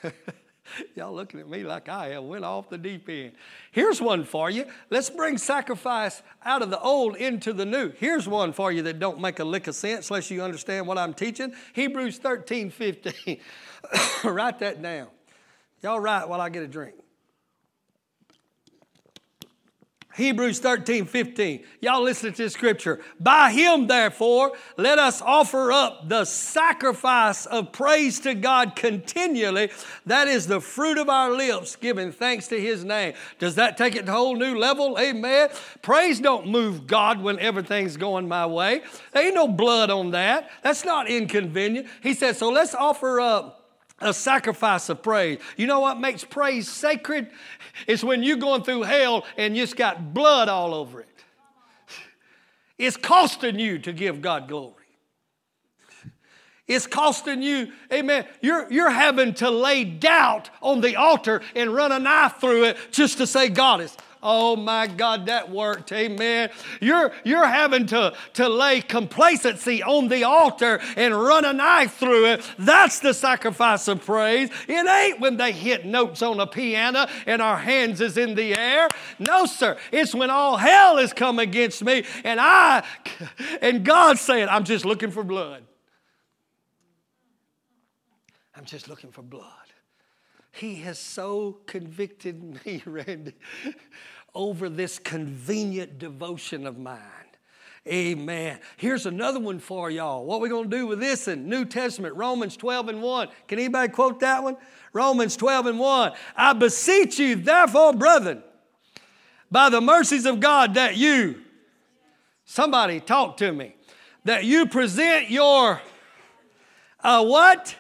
Y'all looking at me like I have went off the deep end. Here's one for you. Let's bring sacrifice out of the old into the new. Here's one for you that don't make a lick of sense unless you understand what I'm teaching. Hebrews 13, 15. write that down. Y'all write while I get a drink. Hebrews 13, 15. Y'all listen to this scripture. By him, therefore, let us offer up the sacrifice of praise to God continually. That is the fruit of our lips, giving thanks to his name. Does that take it to a whole new level? Amen. Praise don't move God when everything's going my way. There ain't no blood on that. That's not inconvenient. He said, so let's offer up a sacrifice of praise. You know what makes praise sacred? It's when you're going through hell and you just got blood all over it. It's costing you to give God glory. It's costing you, amen. You're, you're having to lay doubt on the altar and run a knife through it just to say God is. Oh my God, that worked. Amen. You're, you're having to, to lay complacency on the altar and run a knife through it. That's the sacrifice of praise. It ain't when they hit notes on a piano and our hands is in the air. No, sir. It's when all hell has come against me and I, and God saying, I'm just looking for blood. I'm just looking for blood. He has so convicted me, Randy, over this convenient devotion of mine. Amen. Here's another one for y'all. What we going to do with this in New Testament, Romans 12 and 1. Can anybody quote that one? Romans 12 and 1. I beseech you, therefore, brethren, by the mercies of God, that you, somebody talk to me, that you present your, uh, what?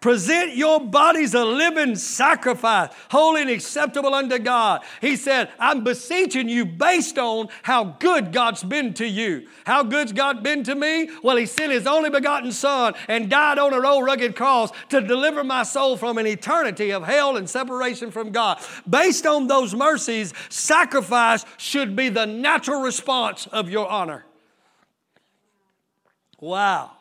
Present your bodies a living sacrifice, holy and acceptable unto God. He said, I'm beseeching you based on how good God's been to you. How good's God been to me? Well, He sent His only begotten Son and died on an old rugged cross to deliver my soul from an eternity of hell and separation from God. Based on those mercies, sacrifice should be the natural response of your honor. Wow.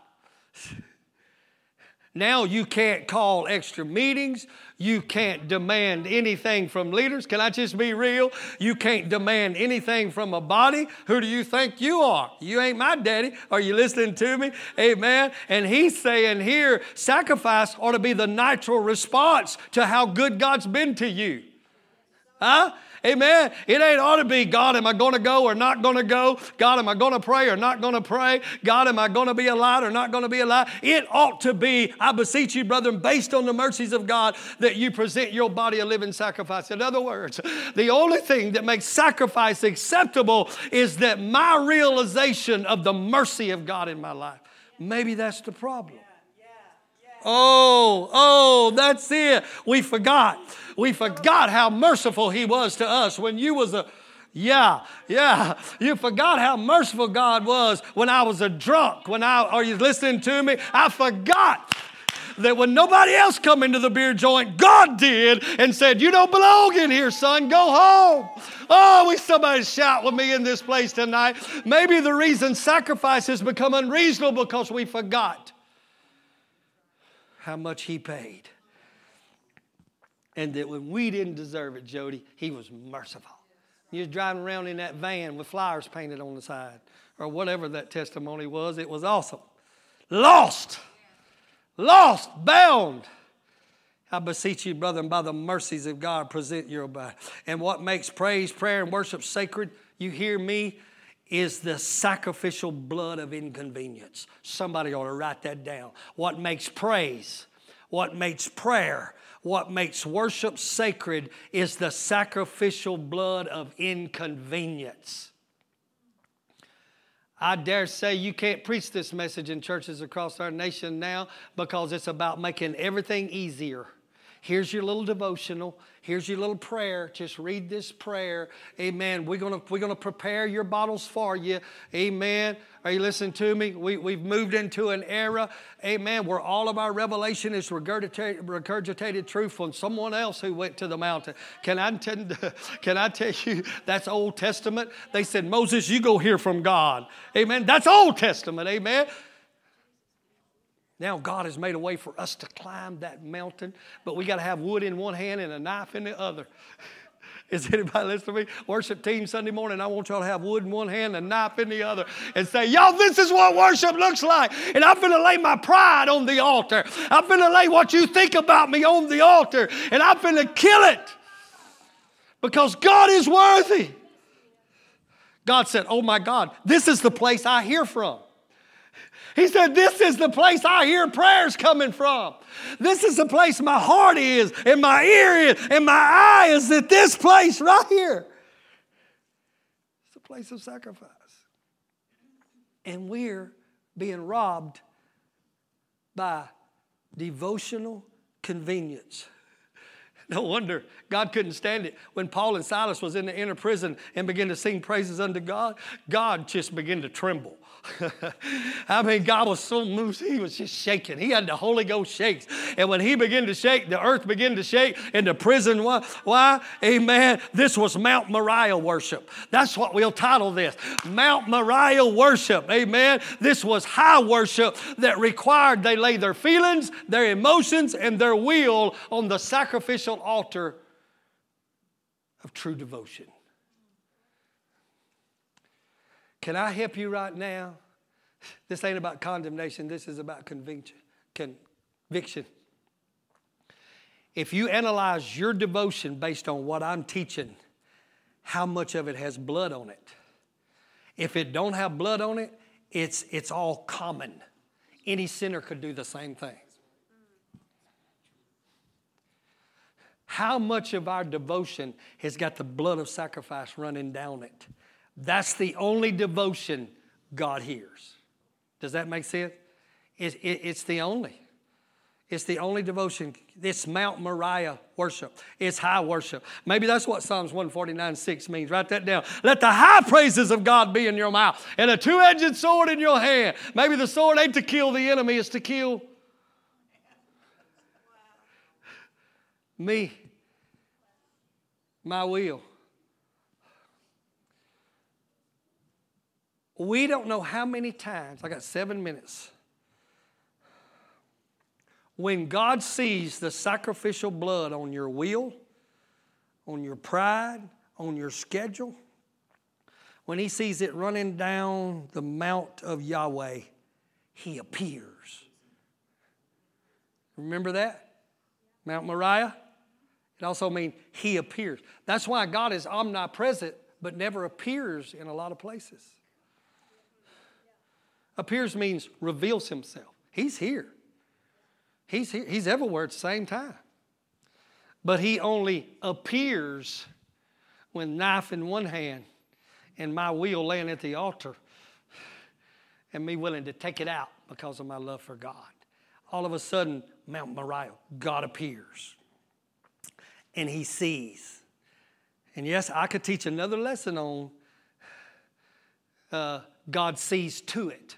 Now you can't call extra meetings. You can't demand anything from leaders. Can I just be real? You can't demand anything from a body. Who do you think you are? You ain't my daddy. Are you listening to me? Amen. And he's saying here, sacrifice ought to be the natural response to how good God's been to you. Huh? Amen. It ain't ought to be, God, am I going to go or not going to go? God, am I going to pray or not going to pray? God, am I going to be alive or not going to be alive? It ought to be, I beseech you, brethren, based on the mercies of God, that you present your body a living sacrifice. In other words, the only thing that makes sacrifice acceptable is that my realization of the mercy of God in my life. Maybe that's the problem. Oh, oh, that's it. We forgot. We forgot how merciful He was to us when you was a yeah, yeah. You forgot how merciful God was when I was a drunk. When I are you listening to me? I forgot that when nobody else come into the beer joint, God did and said, You don't belong in here, son. Go home. Oh, we somebody shout with me in this place tonight. Maybe the reason sacrifice has become unreasonable because we forgot how much he paid. And that when we didn't deserve it, Jody, he was merciful. You was driving around in that van with flowers painted on the side, or whatever that testimony was. It was awesome. Lost, lost, bound. I beseech you, brethren, by the mercies of God, present your body. And what makes praise, prayer, and worship sacred, you hear me, is the sacrificial blood of inconvenience. Somebody ought to write that down. What makes praise, what makes prayer, what makes worship sacred is the sacrificial blood of inconvenience. I dare say you can't preach this message in churches across our nation now because it's about making everything easier. Here's your little devotional. Here's your little prayer. Just read this prayer. Amen. We're going we're gonna prepare your bottles for you. Amen. Are you listening to me? We, we've moved into an era, amen, where all of our revelation is regurgitated, regurgitated truth from someone else who went to the mountain. Can I, tend, can I tell you that's Old Testament? They said, Moses, you go hear from God. Amen. That's Old Testament. Amen. Now God has made a way for us to climb that mountain, but we got to have wood in one hand and a knife in the other. Is anybody listening to me? Worship team Sunday morning, I want y'all to have wood in one hand and a knife in the other and say, Y'all, this is what worship looks like. And I'm going to lay my pride on the altar. I'm going to lay what you think about me on the altar. And I'm going to kill it because God is worthy. God said, Oh my God, this is the place I hear from. He said, This is the place I hear prayers coming from. This is the place my heart is, and my ear is, and my eye is at this place right here. It's a place of sacrifice. And we're being robbed by devotional convenience. No wonder God couldn't stand it. When Paul and Silas was in the inner prison and began to sing praises unto God, God just began to tremble. I mean, God was so moved, he was just shaking. He had the Holy Ghost shakes. And when he began to shake, the earth began to shake and the prison. Why? why? Amen. This was Mount Moriah worship. That's what we'll title this Mount Moriah worship. Amen. This was high worship that required they lay their feelings, their emotions, and their will on the sacrificial altar of true devotion. Can I help you right now? This ain't about condemnation, this is about conviction. Conviction. if you analyze your devotion based on what I'm teaching, how much of it has blood on it. If it don't have blood on it, it's, it's all common. Any sinner could do the same thing. How much of our devotion has got the blood of sacrifice running down it? That's the only devotion God hears. Does that make sense? It, it, it's the only. It's the only devotion. It's Mount Moriah worship. It's high worship. Maybe that's what Psalms 149 6 means. Write that down. Let the high praises of God be in your mouth and a two edged sword in your hand. Maybe the sword ain't to kill the enemy, it's to kill me, my will. We don't know how many times, I got seven minutes. When God sees the sacrificial blood on your will, on your pride, on your schedule, when He sees it running down the mount of Yahweh, He appears. Remember that? Mount Moriah? It also means He appears. That's why God is omnipresent, but never appears in a lot of places. Appears means reveals himself. He's here. He's here. He's everywhere at the same time. But he only appears with knife in one hand and my wheel laying at the altar and me willing to take it out because of my love for God. All of a sudden, Mount Moriah, God appears and he sees. And yes, I could teach another lesson on uh, God sees to it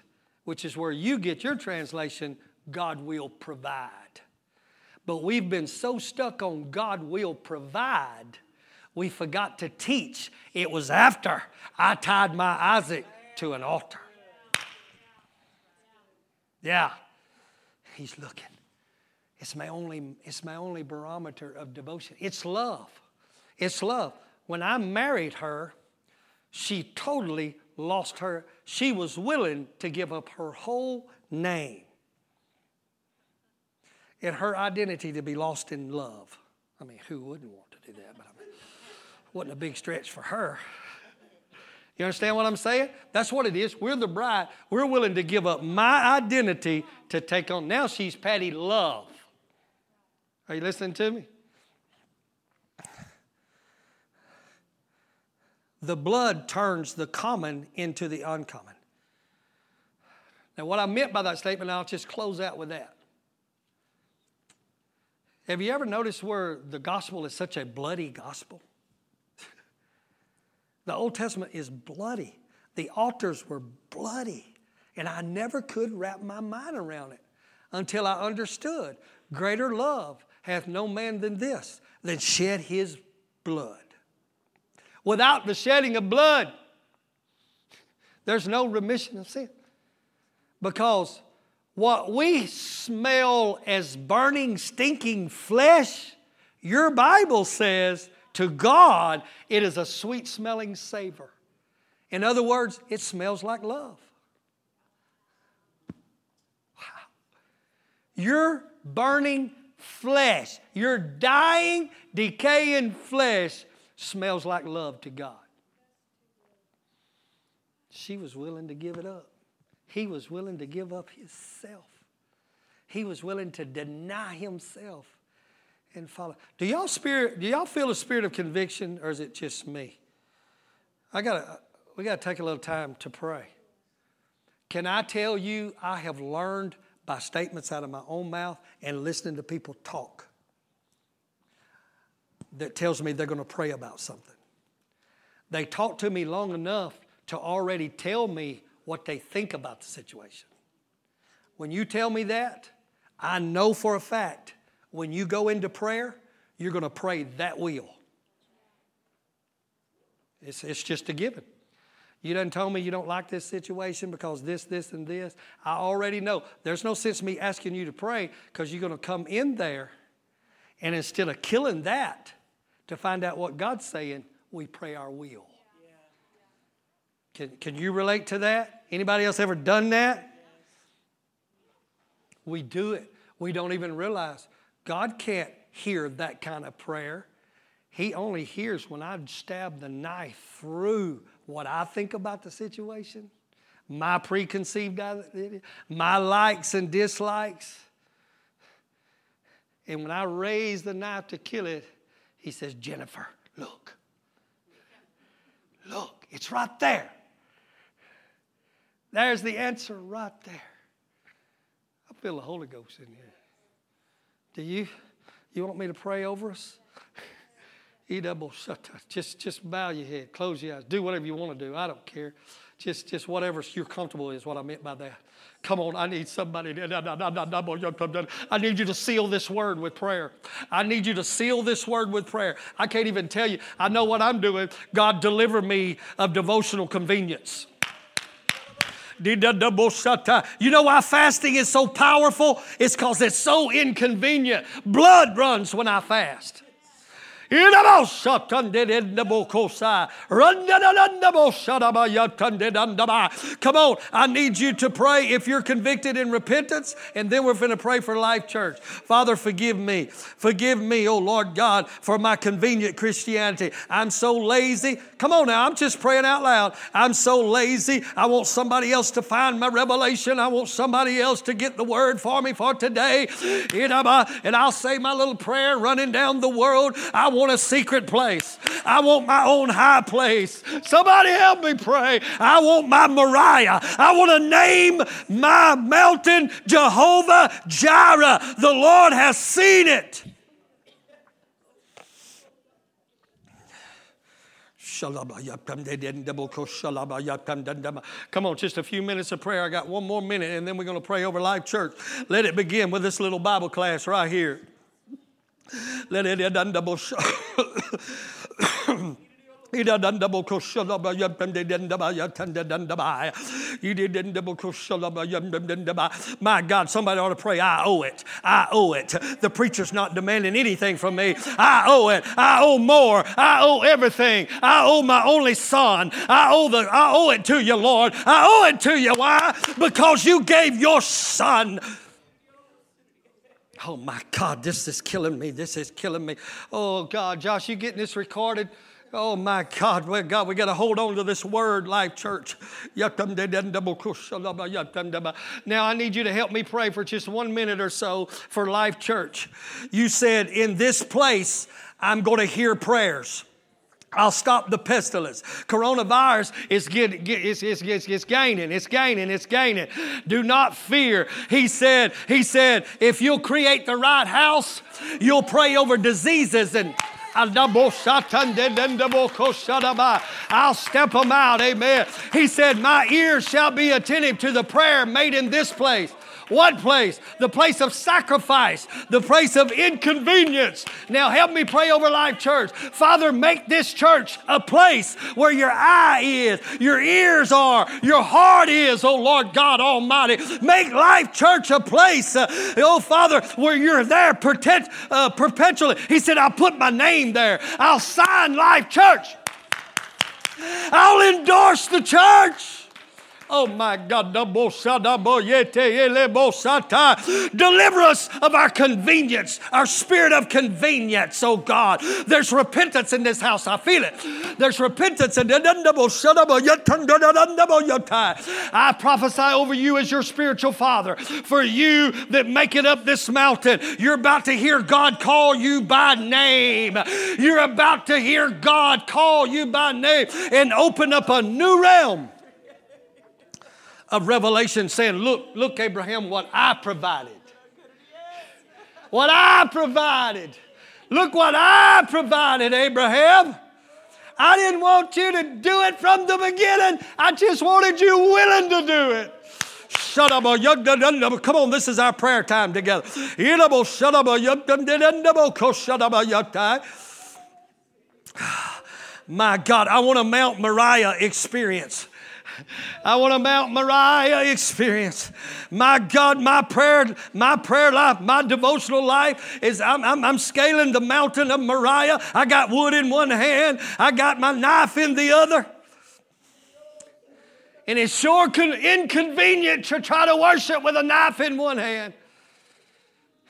which is where you get your translation, God will provide. But we've been so stuck on God will provide, we forgot to teach. It was after I tied my Isaac to an altar. Yeah, he's looking. It's my only, it's my only barometer of devotion. It's love. It's love. When I married her, she totally lost her, she was willing to give up her whole name and her identity to be lost in love. I mean, who wouldn't want to do that? But I mean, wasn't a big stretch for her. You understand what I'm saying? That's what it is. We're the bride. We're willing to give up my identity to take on. Now she's Patty Love. Are you listening to me? The blood turns the common into the uncommon. Now, what I meant by that statement, I'll just close out with that. Have you ever noticed where the gospel is such a bloody gospel? the Old Testament is bloody. The altars were bloody. And I never could wrap my mind around it until I understood greater love hath no man than this, that shed his blood Without the shedding of blood, there's no remission of sin. Because what we smell as burning, stinking flesh, your Bible says to God, it is a sweet smelling savor. In other words, it smells like love. Wow. Your burning flesh, your dying, decaying flesh smells like love to God. She was willing to give it up. He was willing to give up himself. He was willing to deny himself and follow. Do y'all spirit do y'all feel a spirit of conviction or is it just me? I gotta we gotta take a little time to pray. Can I tell you I have learned by statements out of my own mouth and listening to people talk that tells me they're going to pray about something. They talk to me long enough to already tell me what they think about the situation. When you tell me that, I know for a fact when you go into prayer, you're going to pray that will. It's, it's just a given. You done told me you don't like this situation because this, this, and this. I already know. There's no sense me asking you to pray because you're going to come in there and instead of killing that, to find out what God's saying, we pray our will. Can, can you relate to that? Anybody else ever done that? We do it. We don't even realize God can't hear that kind of prayer. He only hears when I stab the knife through what I think about the situation, my preconceived idea, my likes and dislikes. And when I raise the knife to kill it, he says, Jennifer, look. Look, it's right there. There's the answer right there. I feel the Holy Ghost in here. Do you? You want me to pray over us? E double shut. Just, just bow your head, close your eyes, do whatever you want to do. I don't care. Just, just whatever you're comfortable is what I meant by that. Come on, I need somebody. I need you to seal this word with prayer. I need you to seal this word with prayer. I can't even tell you. I know what I'm doing. God, deliver me of devotional convenience. You know why fasting is so powerful? It's because it's so inconvenient. Blood runs when I fast. Come on, I need you to pray if you're convicted in repentance, and then we're going to pray for Life Church. Father, forgive me. Forgive me, oh Lord God, for my convenient Christianity. I'm so lazy. Come on now, I'm just praying out loud. I'm so lazy. I want somebody else to find my revelation. I want somebody else to get the word for me for today. And I'll say my little prayer running down the world. I want want a secret place. I want my own high place. Somebody help me pray. I want my Moriah. I want to name my mountain Jehovah Jireh. The Lord has seen it. Come on, just a few minutes of prayer. I got one more minute, and then we're going to pray over Life Church. Let it begin with this little Bible class right here. My God, somebody ought to pray. I owe it. I owe it. The preacher's not demanding anything from me. I owe it. I owe more. I owe everything. I owe my only son. I owe the I owe it to you, Lord. I owe it to you. Why? Because you gave your son Oh my God, this is killing me. This is killing me. Oh God, Josh, you getting this recorded? Oh my God, well, God, we got to hold on to this word, Life Church. Now I need you to help me pray for just one minute or so for Life Church. You said, In this place, I'm going to hear prayers. I'll stop the pestilence. Coronavirus is, get, get, it's, it's, it's, it's gaining, it's gaining, it's gaining. Do not fear. He said, he said, if you'll create the right house, you'll pray over diseases and I'll step them out. Amen. He said, My ears shall be attentive to the prayer made in this place. What place? The place of sacrifice, the place of inconvenience. Now help me pray over Life Church. Father, make this church a place where your eye is, your ears are, your heart is, oh Lord God Almighty. Make Life Church a place, uh, oh Father, where you're there uh, perpetually. He said, I'll put my name there. I'll sign Life Church. I'll endorse the church. Oh my God. Deliver us of our convenience, our spirit of convenience, oh God. There's repentance in this house. I feel it. There's repentance. In. I prophesy over you as your spiritual father. For you that make it up this mountain, you're about to hear God call you by name. You're about to hear God call you by name and open up a new realm of Revelation saying, Look, look, Abraham, what I provided. What I provided. Look what I provided, Abraham. I didn't want you to do it from the beginning. I just wanted you willing to do it. Shut up, come on, this is our prayer time together. Ah, my God, I want a Mount Moriah experience. I want a Mount Moriah experience. My God, my prayer, my prayer life, my devotional life is I'm, I'm, I'm scaling the mountain of Moriah. I got wood in one hand, I got my knife in the other. And it's sure inconvenient to try to worship with a knife in one hand,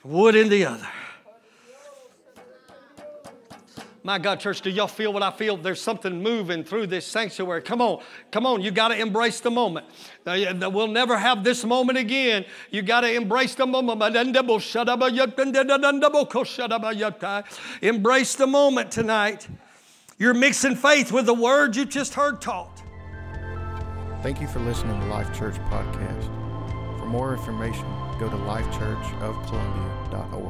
wood in the other. My God, church, do y'all feel what I feel? There's something moving through this sanctuary. Come on, come on. You got to embrace the moment. We'll never have this moment again. You got to embrace the moment. Embrace the moment tonight. You're mixing faith with the word you just heard taught. Thank you for listening to Life Church Podcast. For more information, go to lifechurchofcolumbia.org.